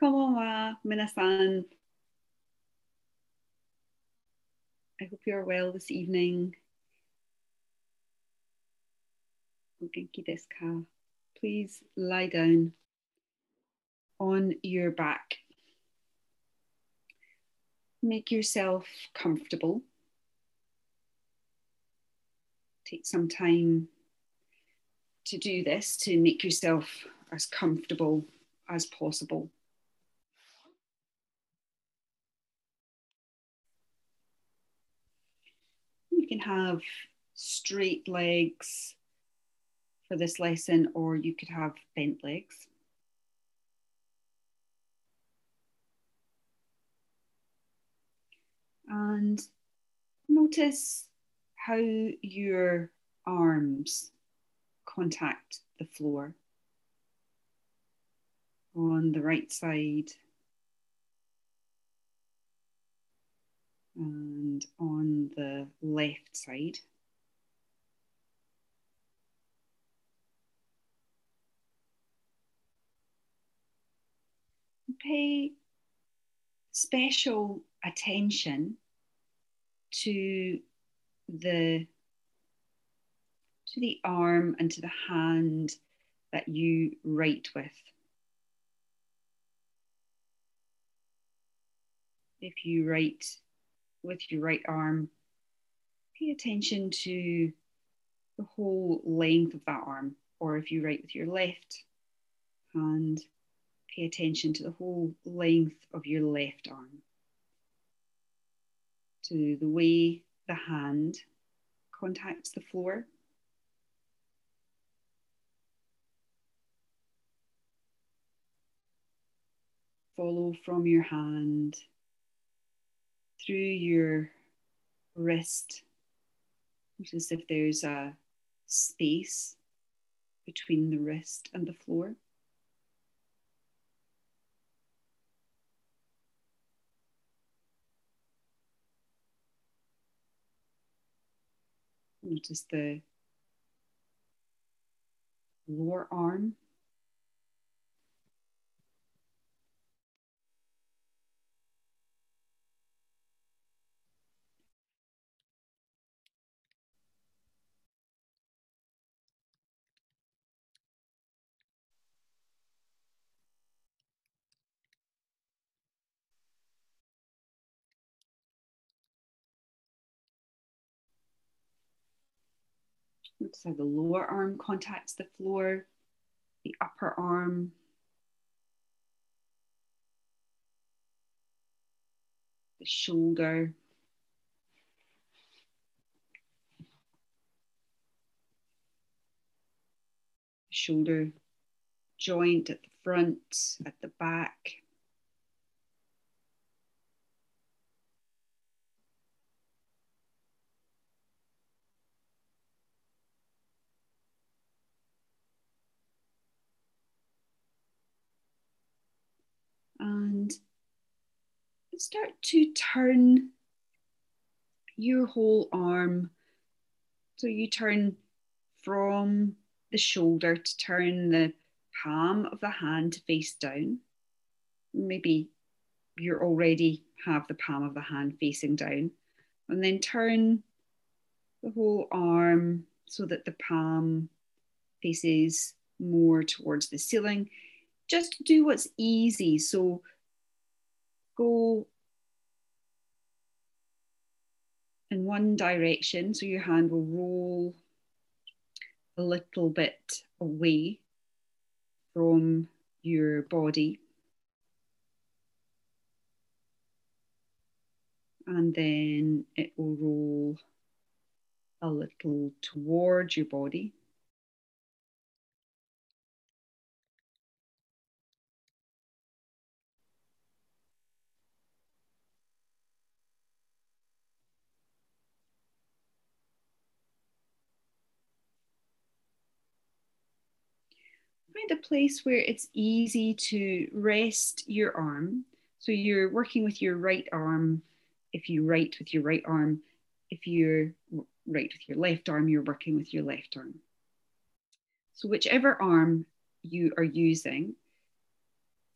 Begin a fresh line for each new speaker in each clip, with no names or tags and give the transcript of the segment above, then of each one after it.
Konbanwa, minasan. I hope you are well this evening. Genki desu ka? Please lie down on your back. Make yourself comfortable. Take some time to do this to make yourself as comfortable as possible. Can have straight legs for this lesson, or you could have bent legs. And notice how your arms contact the floor on the right side and left side. Pay special attention to the to the arm and to the hand that you write with. If you write with your right arm, pay attention to the whole length of that arm. Or if you write with your left hand, pay attention to the whole length of your left arm. To the way the hand contacts the floor. follow from your hand through your wrist, is if there's a space between the wrist and the floor. Notice the lower arm Notice how the lower arm contacts the floor, the upper arm. The shoulder. Shoulder joint at the front, at the back. and start to turn your whole arm. So you turn from the shoulder to turn the palm of the hand face down. Maybe you already have the palm of the hand facing down. And then turn the whole arm so that the palm faces more towards the ceiling just do what's easy. So go in one direction. So your hand will roll a little bit away from your body. And then it will roll a little towards your body. Find a place where it's easy to rest your arm. So you're working with your right arm. If you write with your right arm, if you write with your left arm, you're working with your left arm. So whichever arm you are using,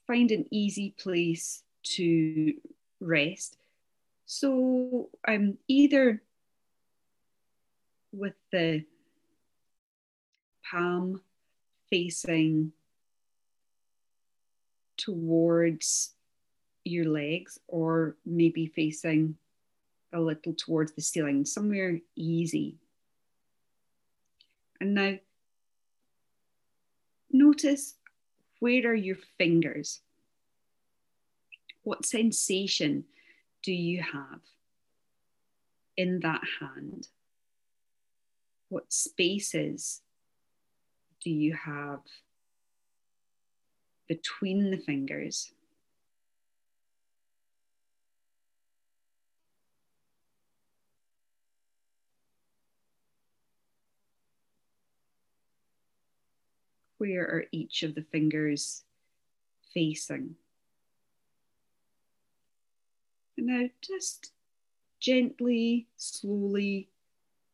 find an easy place to rest. So um, either with the palm facing towards your legs or maybe facing a little towards the ceiling, somewhere easy. And now notice where are your fingers? What sensation do you have in that hand? What spaces do you have between the fingers? Where are each of the fingers facing? And now just gently, slowly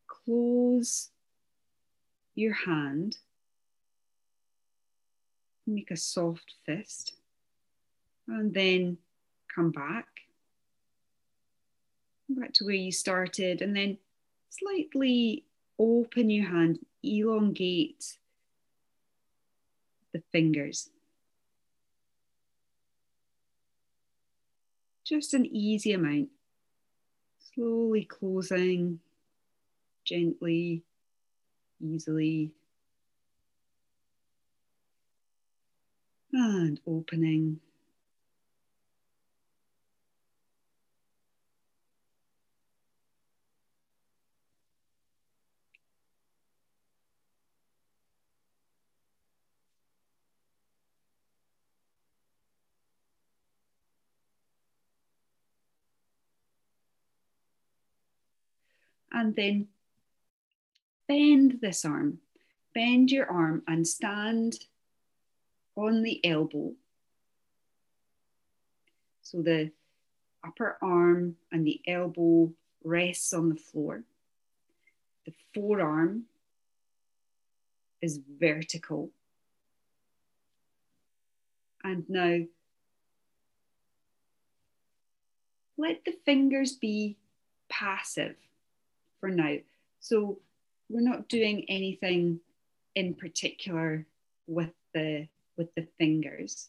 close your hand. Make a soft fist. And then come back. Back to where you started. And then slightly open your hand, elongate the fingers. Just an easy amount. Slowly closing, gently, easily. And opening. and then bend this arm. Bend your arm and stand on the elbow. So the upper arm and the elbow rests on the floor. The forearm is vertical. And now let the fingers be passive for now. So we're not doing anything in particular with the with the fingers.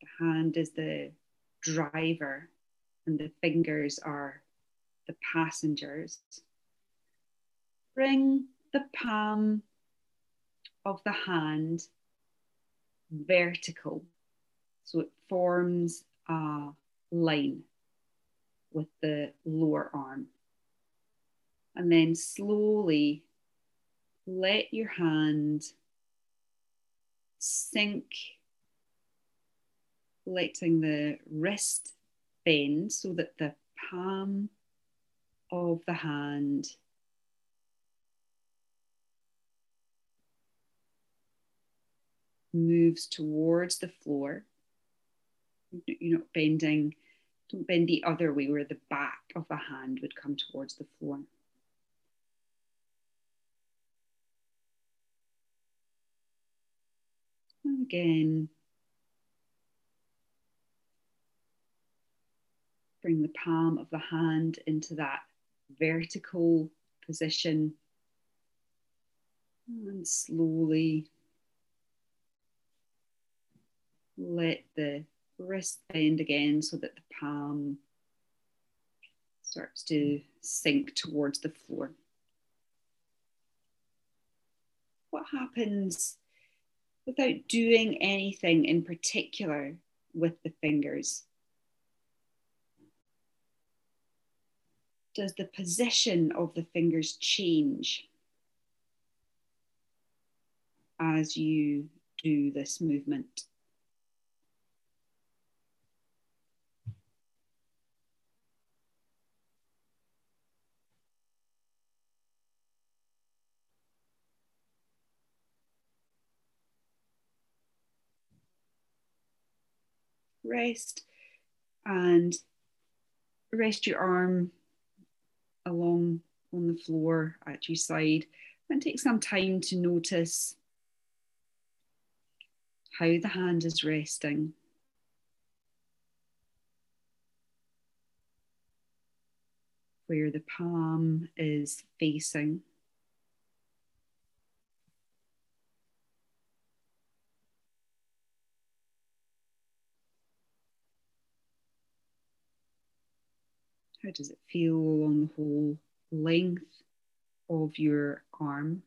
The hand is the driver and the fingers are the passengers. Bring the palm of the hand vertical so it forms a line with the lower arm. And then slowly let your hand sink, letting the wrist bend so that the palm of the hand moves towards the floor. You're not bending don't bend the other way where the back of the hand would come towards the floor. Again, bring the palm of the hand into that vertical position and slowly let the wrist bend again so that the palm starts to sink towards the floor. What happens without doing anything in particular with the fingers? Does the position of the fingers change as you do this movement? Rest and rest your arm along on the floor at your side and take some time to notice how the hand is resting. Where the palm is facing. How does it feel along the whole length of your arm?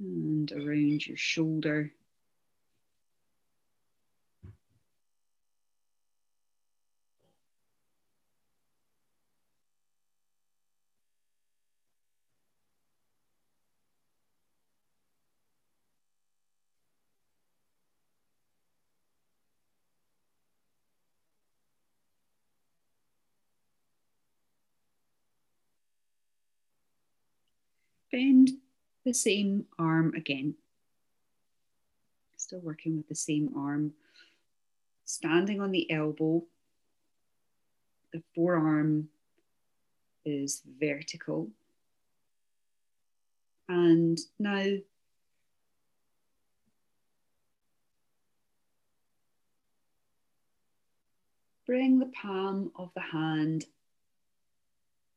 And around your shoulder. Bend the same arm again. Still working with the same arm. Standing on the elbow, the forearm is vertical. And now bring the palm of the hand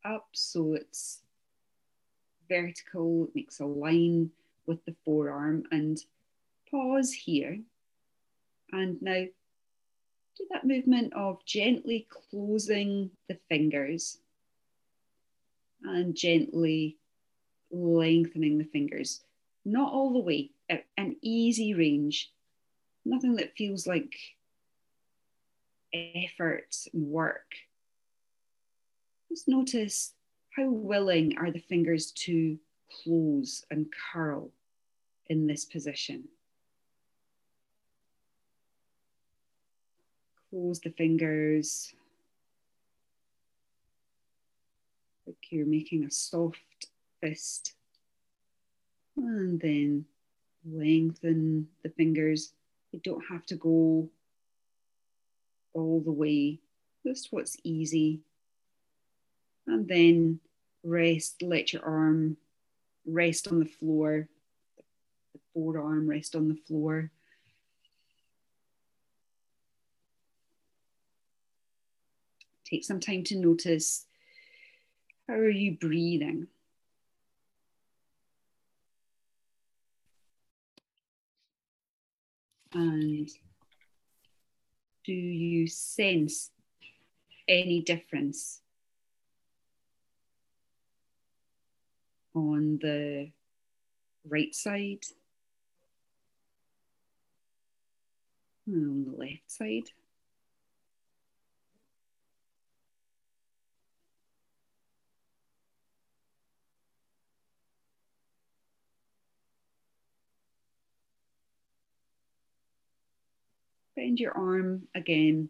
up so it's vertical, makes a line with the forearm and pause here. And now do that movement of gently closing the fingers and gently lengthening the fingers. Not all the way, an easy range, nothing that feels like effort and work. Just notice how willing are the fingers to close and curl in this position? Close the fingers like you're making a soft fist. And then lengthen the fingers. You don't have to go all the way, just what's easy and then rest, let your arm rest on the floor, the forearm rest on the floor. Take some time to notice how are you breathing? And do you sense any difference on the right side and on the left side. Bend your arm again,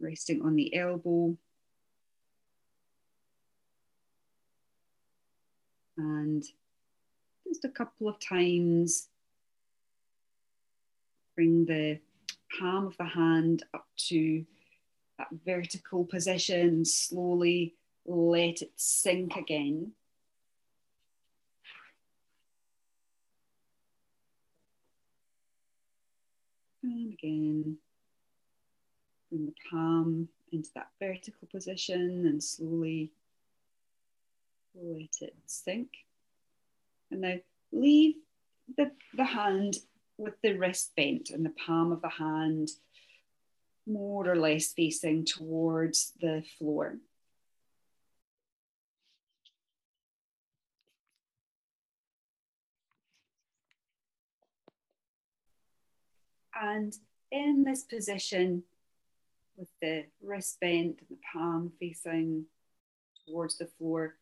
resting on the elbow. And just a couple of times bring the palm of the hand up to that vertical position, slowly let it sink again. And again, bring the palm into that vertical position and slowly let it sink. And now leave the, the hand with the wrist bent and the palm of the hand more or less facing towards the floor. And in this position, with the wrist bent and the palm facing towards the floor,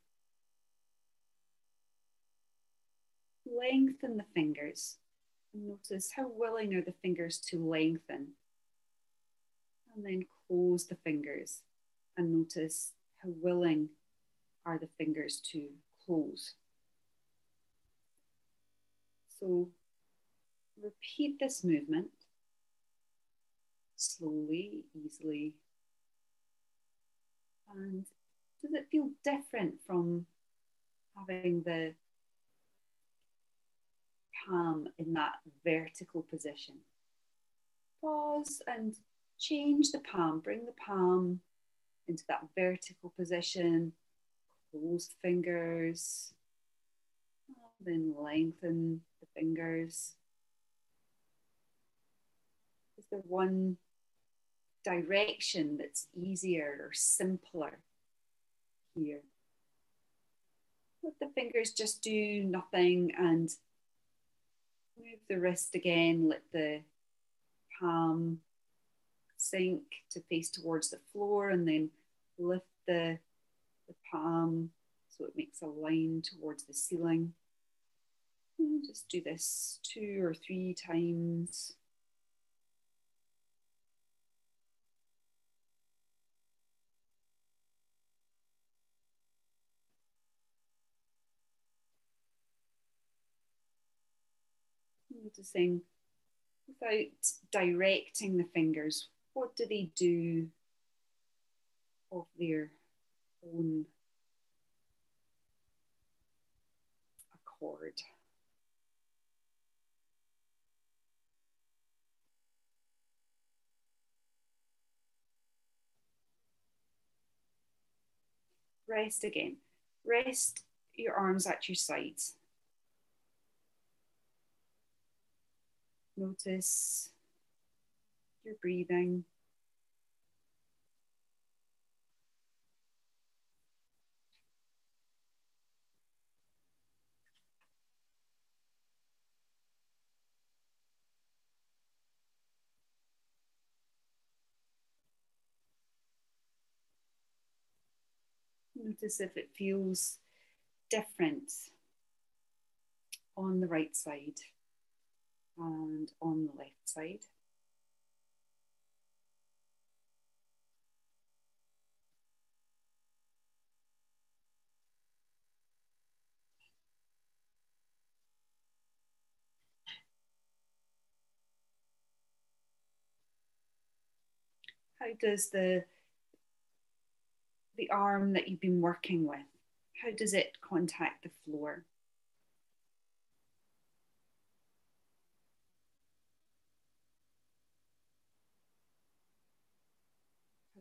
lengthen the fingers. Notice how willing are the fingers to lengthen. And then close the fingers and notice how willing are the fingers to close. So repeat this movement slowly, easily. And Does it feel different from having the palm in that vertical position? Pause and change the palm, bring the palm into that vertical position, close the fingers, then lengthen the fingers. Is there one direction that's easier or simpler here? Let the fingers just do nothing and move the wrist again. Let the palm sink to face towards the floor and then lift the, the palm so it makes a line towards the ceiling. And just do this two or three times. Without directing the fingers, what do they do of their own accord? Rest again. Rest your arms at your sides. Notice your breathing. Notice if it feels different on the right side and on the left side. How does the the arm that you've been working with, how does it contact the floor?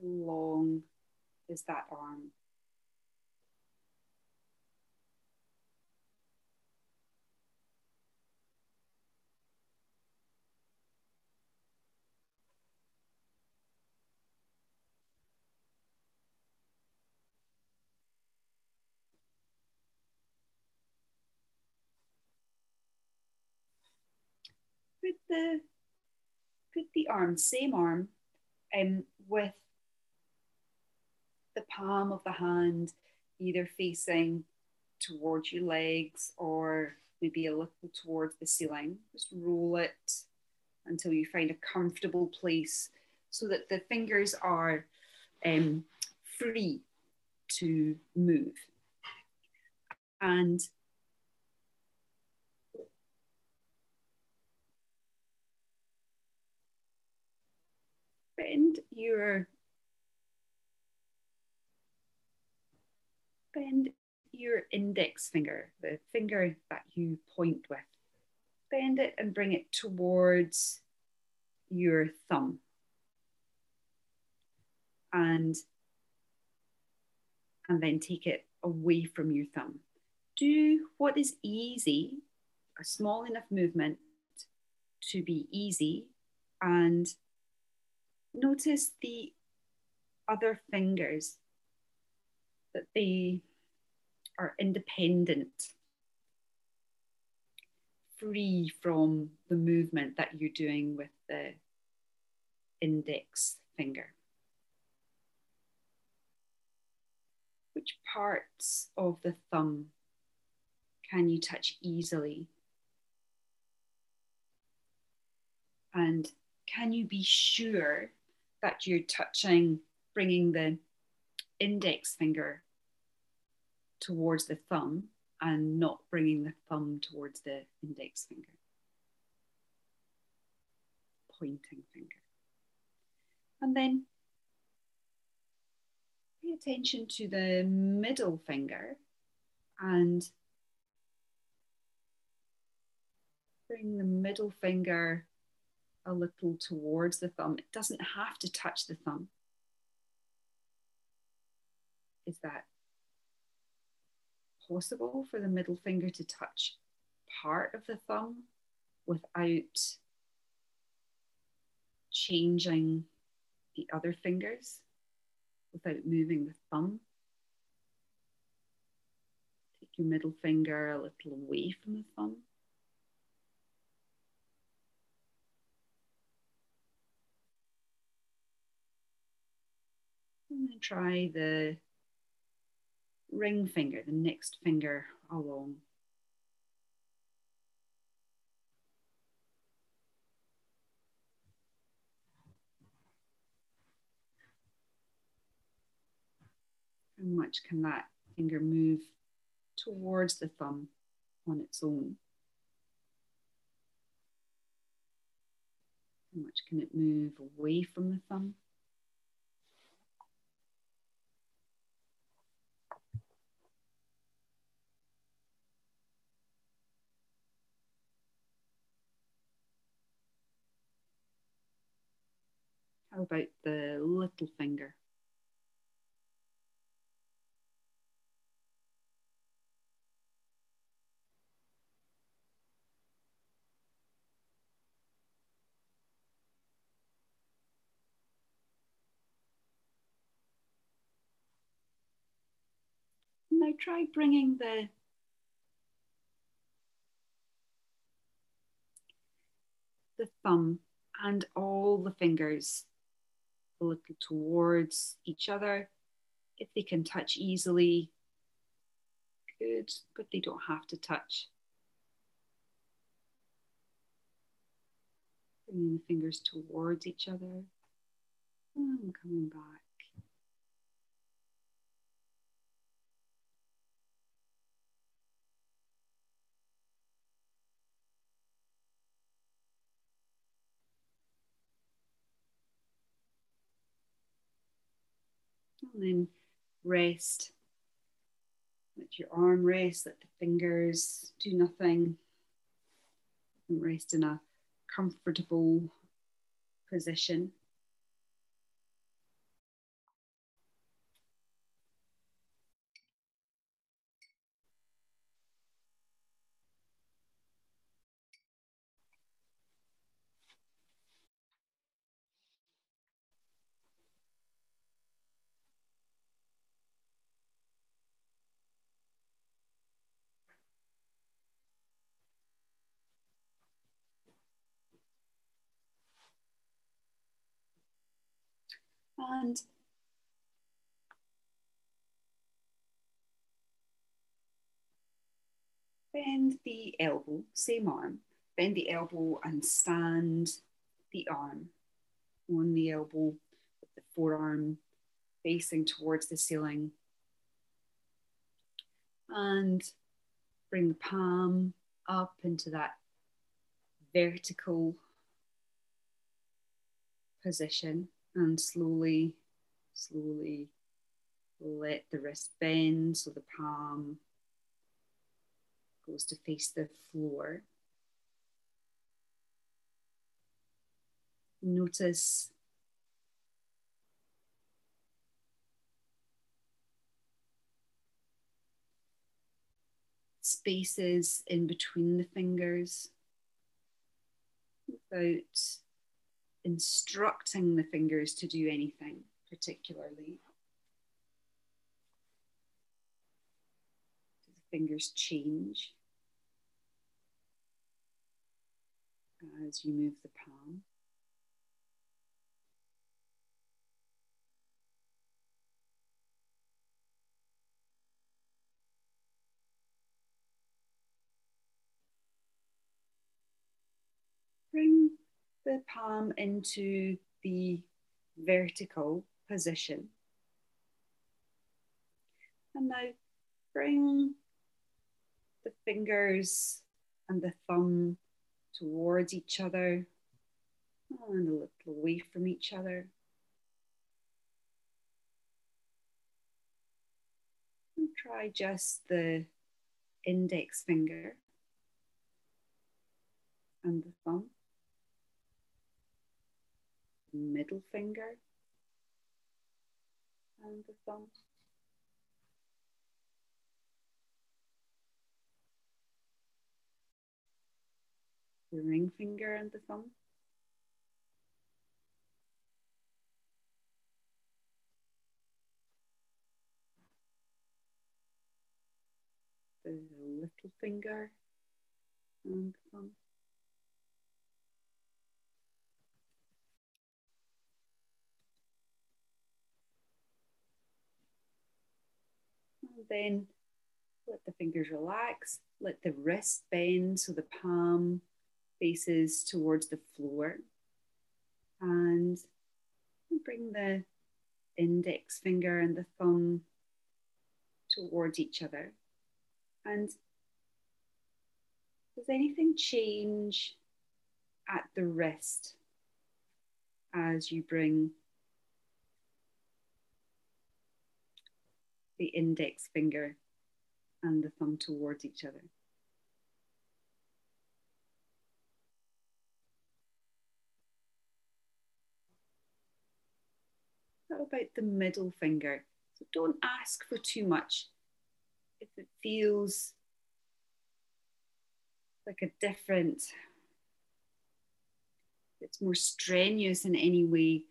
Long is that arm? put the put the arm, same arm, um, with the palm of the hand either facing towards your legs or maybe a little towards the ceiling. Just roll it until you find a comfortable place so that the fingers are um, free to move. And bend your bend your index finger, the finger that you point with. Bend it and bring it towards your thumb. And, and then take it away from your thumb. Do what is easy, a small enough movement to be easy and notice the other fingers that they are independent, free from the movement that you're doing with the index finger. Which parts of the thumb can you touch easily? And can you be sure that you're touching, bringing the index finger towards the thumb and not bringing the thumb towards the index finger. Pointing finger. And then pay attention to the middle finger and bring the middle finger a little towards the thumb. It doesn't have to touch the thumb. Is that possible for the middle finger to touch part of the thumb without changing the other fingers, without moving the thumb? Take your middle finger a little away from the thumb. And then try the ring finger, the next finger along. How much can that finger move towards the thumb on its own? How much can it move away from the thumb? How about the little finger? Now try bringing the the thumb and all the fingers little towards each other. If they can touch easily, good, but they don't have to touch. Bringing the fingers towards each other and coming back. And then rest. Let your arm rest, let the fingers do nothing. And rest in a comfortable position. And bend the elbow, same arm, bend the elbow and stand the arm. On the elbow with the forearm facing towards the ceiling. And bring the palm up into that vertical position and slowly, slowly let the wrist bend so the palm goes to face the floor. Notice spaces in between the fingers without instructing the fingers to do anything particularly. Do the fingers change as you move the palm? Bring the palm into the vertical position. And now bring the fingers and the thumb towards each other and a little away from each other. try just the index finger and the thumb, middle finger and the thumb. The ring finger and the thumb. The little finger and the thumb. Then let the fingers relax, let the wrist bend so the palm faces towards the floor. And bring the index finger and the thumb towards each other. And does anything change at the wrist as you bring the index finger and the thumb towards each other. How about the middle finger? So don't ask for too much. If it feels like a different, it's more strenuous in any way,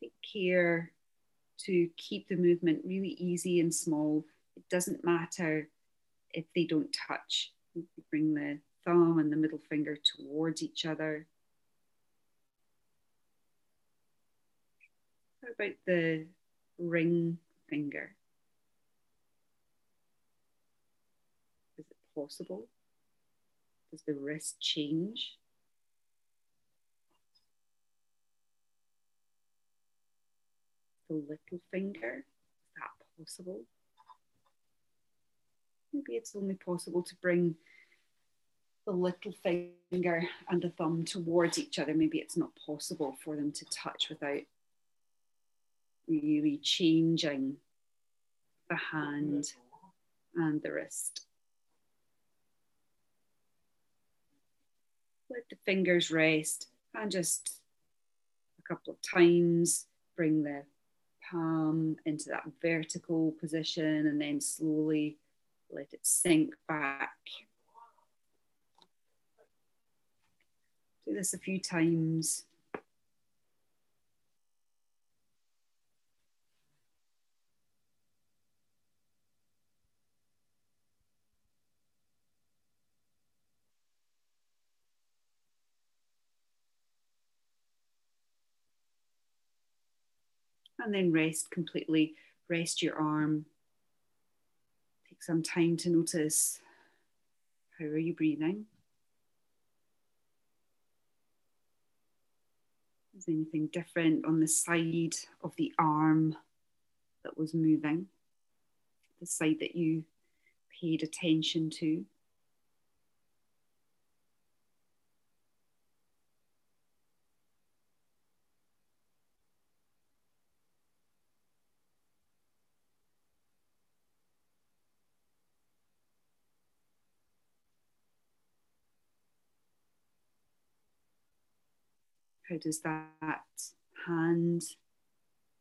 take care to keep the movement really easy and small. It doesn't matter if they don't touch. You bring the thumb and the middle finger towards each other. How about the ring finger? Is it possible? Does the wrist change? The little finger. Is that possible? Maybe it's only possible to bring the little finger and the thumb towards each other. Maybe it's not possible for them to touch without really changing the hand and the wrist. Let the fingers rest and just a couple of times bring the palm into that vertical position and then slowly let it sink back. Do this a few times. And then rest completely. Rest your arm. Take some time to notice how are you breathing? Is anything different on the side of the arm that was moving? The side that you paid attention to? How does that hand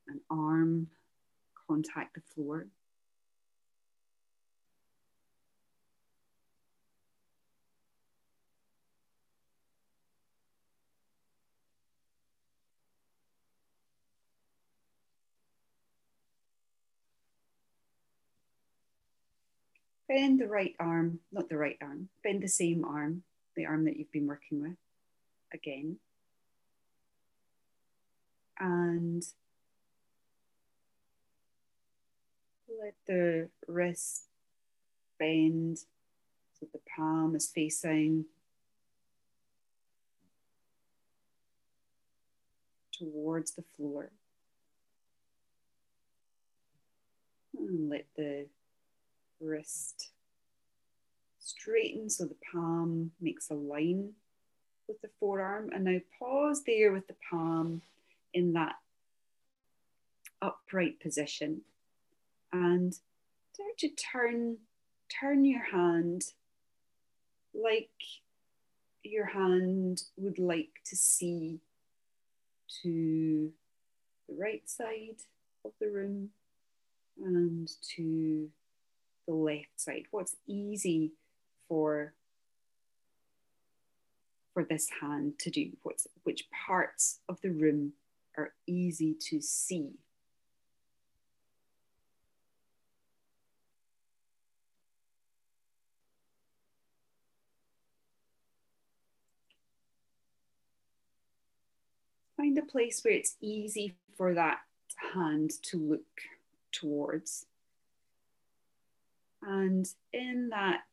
and arm contact the floor? Bend the right arm, not the right arm, bend the same arm, the arm that you've been working with again and let the wrist bend so the palm is facing towards the floor. And let the wrist straighten so the palm makes a line with the forearm. And now pause there with the palm in that upright position and start to turn turn your hand like your hand would like to see to the right side of the room and to the left side. What's easy for for this hand to do? What's which parts of the room are easy to see? Find a place where it's easy for that hand to look towards. And in that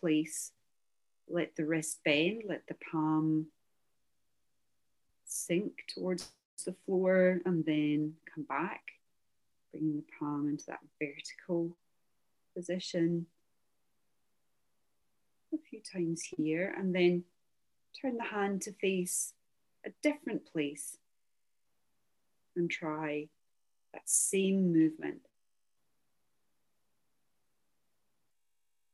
place, let the wrist bend, let the palm sink towards the floor and then come back, bringing the palm into that vertical position. A few times here, and then turn the hand to face a different place and try that same movement.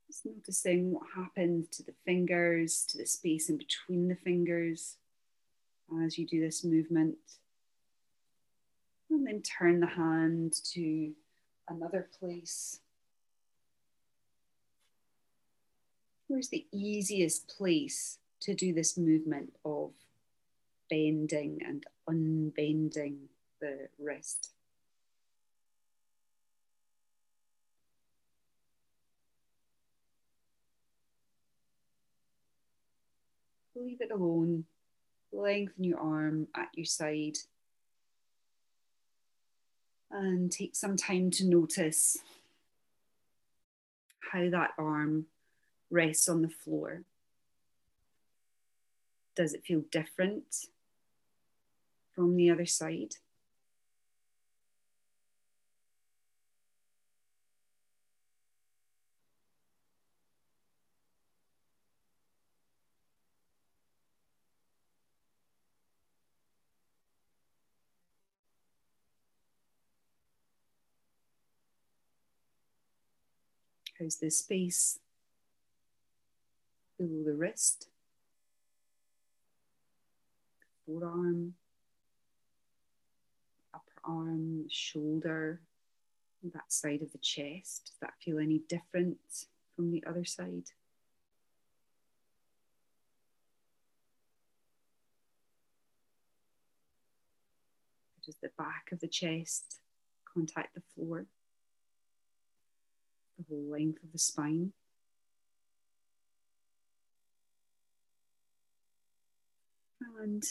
Just noticing what happens to the fingers, to the space in between the fingers as you do this movement. And then turn the hand to another place. Where's the easiest place to do this movement of bending and unbending the wrist. Leave it alone. Lengthen your arm at your side. And take some time to notice how that arm rests on the floor. Does it feel different from the other side. How's the space below the wrist, forearm, upper arm, shoulder, that side of the chest. Does that feel any different from the other side? Does the back of the chest contact the floor? The whole length of the spine? And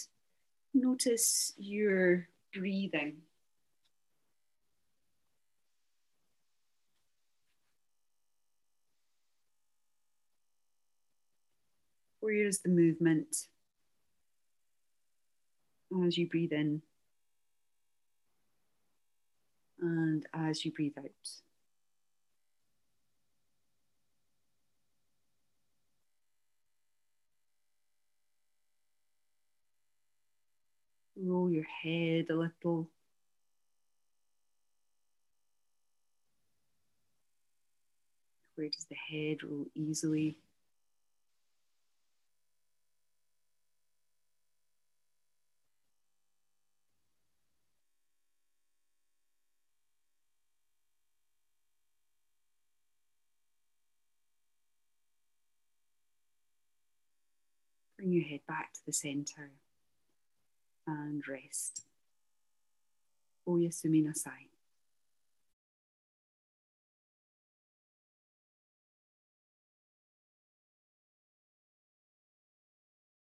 notice your breathing Where is the movement as you breathe in and as you breathe out? Roll your head a little. Where does the head roll easily? Bring your head back to the center and rest. Oyasumi Nasai.